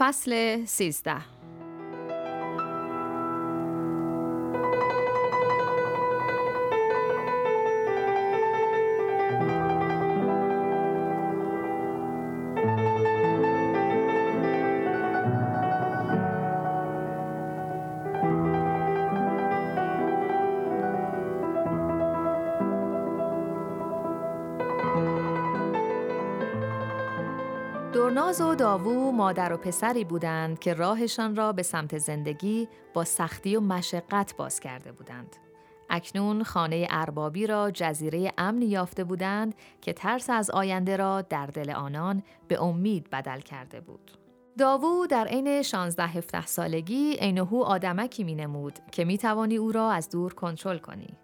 فصل سیزده. دورناز و داوو مادر و پسری بودند که راهشان را به سمت زندگی با سختی و مشقت باز کرده بودند. اکنون خانه اربابی را جزیره امنی یافته بودند که ترس از آینده را در دل آنان به امید بدل کرده بود. داوو در عین 16 17 سالگی عینهو آدمکی می نمود که می توانی او را از دور کنترل کنی.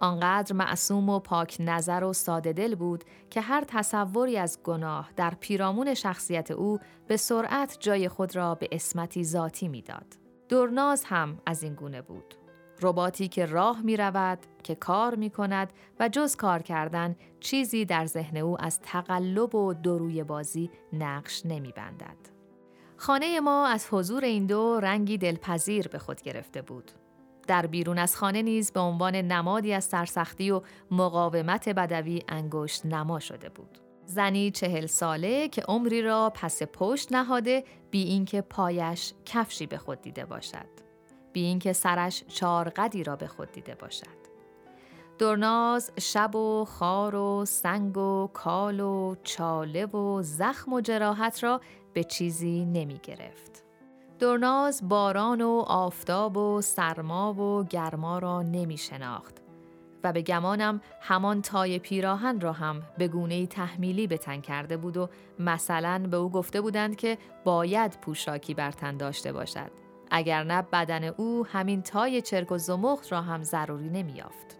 آنقدر معصوم و پاک نظر و ساده دل بود که هر تصوری از گناه در پیرامون شخصیت او به سرعت جای خود را به اسمتی ذاتی می‌داد. دورناز هم از این گونه بود. رباتی که راه می رود، که کار می کند و جز کار کردن چیزی در ذهن او از تقلب و دروی بازی نقش نمی بندد. خانه ما از حضور این دو رنگی دلپذیر به خود گرفته بود. در بیرون از خانه نیز به عنوان نمادی از سرسختی و مقاومت بدوی انگشت نما شده بود. زنی چهل ساله که عمری را پس پشت نهاده بی اینکه پایش کفشی به خود دیده باشد. بی اینکه سرش چارقدی را به خود دیده باشد. دورناز شب و خار و سنگ و کال و چاله و زخم و جراحت را به چیزی نمی گرفت. دورناز باران و آفتاب و سرما و گرما را نمی شناخت و به گمانم همان تای پیراهن را هم به گونه تحمیلی به تن کرده بود و مثلا به او گفته بودند که باید پوشاکی بر تن داشته باشد اگر نه بدن او همین تای چرک و زمخت را هم ضروری نمیافت.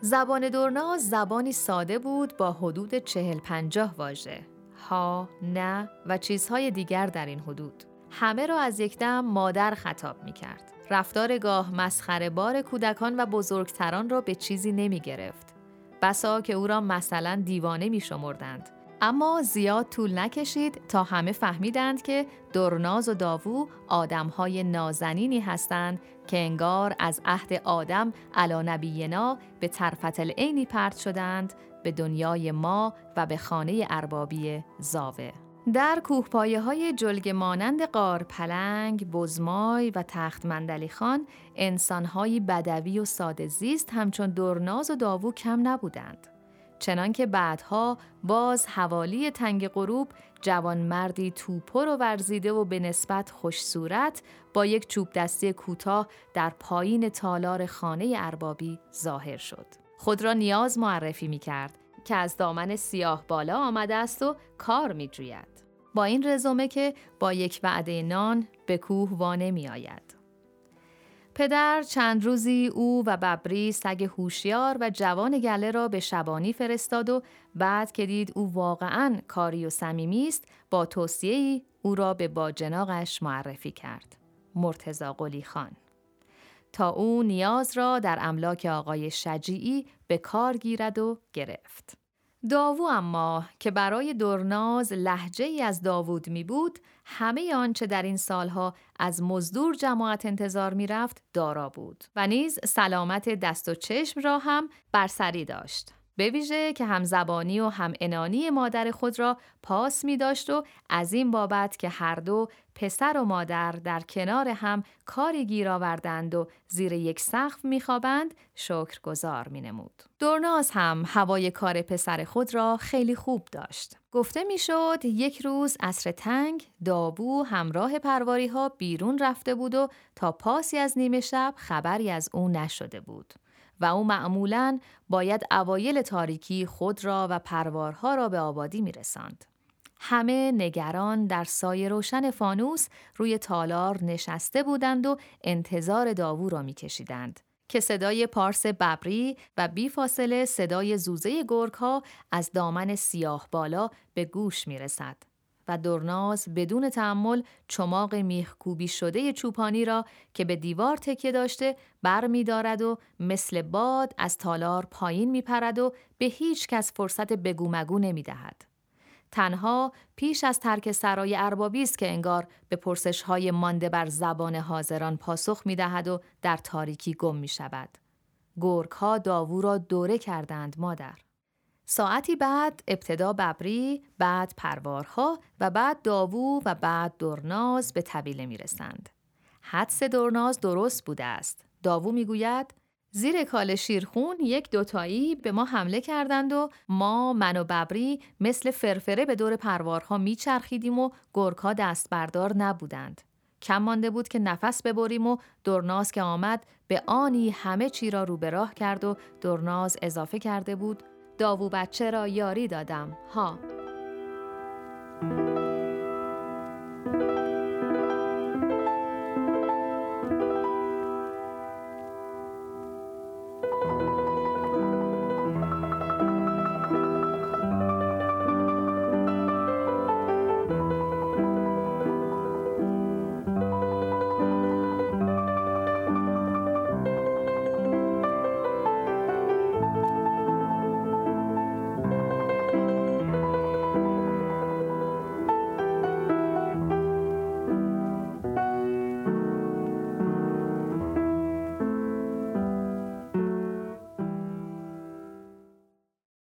زبان دورناز زبانی ساده بود با حدود چهل پنجاه واژه ها، نه و چیزهای دیگر در این حدود. همه را از یکدم مادر خطاب می کرد. رفتار گاه مسخره بار کودکان و بزرگتران را به چیزی نمی گرفت. بسا که او را مثلا دیوانه می شمردند. اما زیاد طول نکشید تا همه فهمیدند که درناز و داوو آدمهای نازنینی هستند که انگار از عهد آدم علا نبینا به طرفت العینی پرت شدند به دنیای ما و به خانه اربابی زاوه. در کوهپایه های جلگ مانند قار پلنگ، بزمای و تخت مندلی خان انسانهایی بدوی و ساده زیست همچون درناز و داوو کم نبودند. چنانکه بعدها باز حوالی تنگ غروب جوان مردی توپر و ورزیده و به نسبت خوش صورت با یک چوب دستی کوتاه در پایین تالار خانه اربابی ظاهر شد. خود را نیاز معرفی می کرد که از دامن سیاه بالا آمده است و کار می جوید. با این رزومه که با یک وعده نان به کوه وانه می آید. پدر چند روزی او و ببری سگ هوشیار و جوان گله را به شبانی فرستاد و بعد که دید او واقعا کاری و صمیمی است با توصیه او را به باجناقش معرفی کرد. مرتزا قلی خان. تا او نیاز را در املاک آقای شجیعی به کار گیرد و گرفت. داوو اما که برای درناز لحجه ای از داوود می بود همه آنچه در این سالها از مزدور جماعت انتظار می رفت دارا بود و نیز سلامت دست و چشم را هم برسری داشت. به ویژه که هم زبانی و هم انانی مادر خود را پاس می داشت و از این بابت که هر دو پسر و مادر در کنار هم کاری گیر آوردند و زیر یک سقف میخوابند شکر گذار می نمود. دورناز هم هوای کار پسر خود را خیلی خوب داشت. گفته می‌شد یک روز عصر تنگ دابو همراه پرواری ها بیرون رفته بود و تا پاسی از نیمه شب خبری از او نشده بود. و او معمولا باید اوایل تاریکی خود را و پروارها را به آبادی می رسند. همه نگران در سایه روشن فانوس روی تالار نشسته بودند و انتظار داوو را میکشیدند که صدای پارس ببری و بی فاصله صدای زوزه گرگ ها از دامن سیاه بالا به گوش می رسد. و درناز بدون تعمل چماق میخکوبی شده چوپانی را که به دیوار تکیه داشته بر می دارد و مثل باد از تالار پایین می پرد و به هیچ کس فرصت بگو مگو نمی دهد. تنها پیش از ترک سرای اربابی است که انگار به پرسش های مانده بر زبان حاضران پاسخ می دهد و در تاریکی گم می شود. گرگ ها داوو را دوره کردند مادر. ساعتی بعد ابتدا ببری، بعد پروارها و بعد داوو و بعد درناز به طبیله می رسند. حدس درناز درست بوده است. داوو می گوید زیر کال شیرخون یک دوتایی به ما حمله کردند و ما من و ببری مثل فرفره به دور پروارها میچرخیدیم و گرگها دست بردار نبودند. کم مانده بود که نفس ببریم و درناز که آمد به آنی همه چی را رو به راه کرد و درناز اضافه کرده بود داوو بچه را یاری دادم. ها.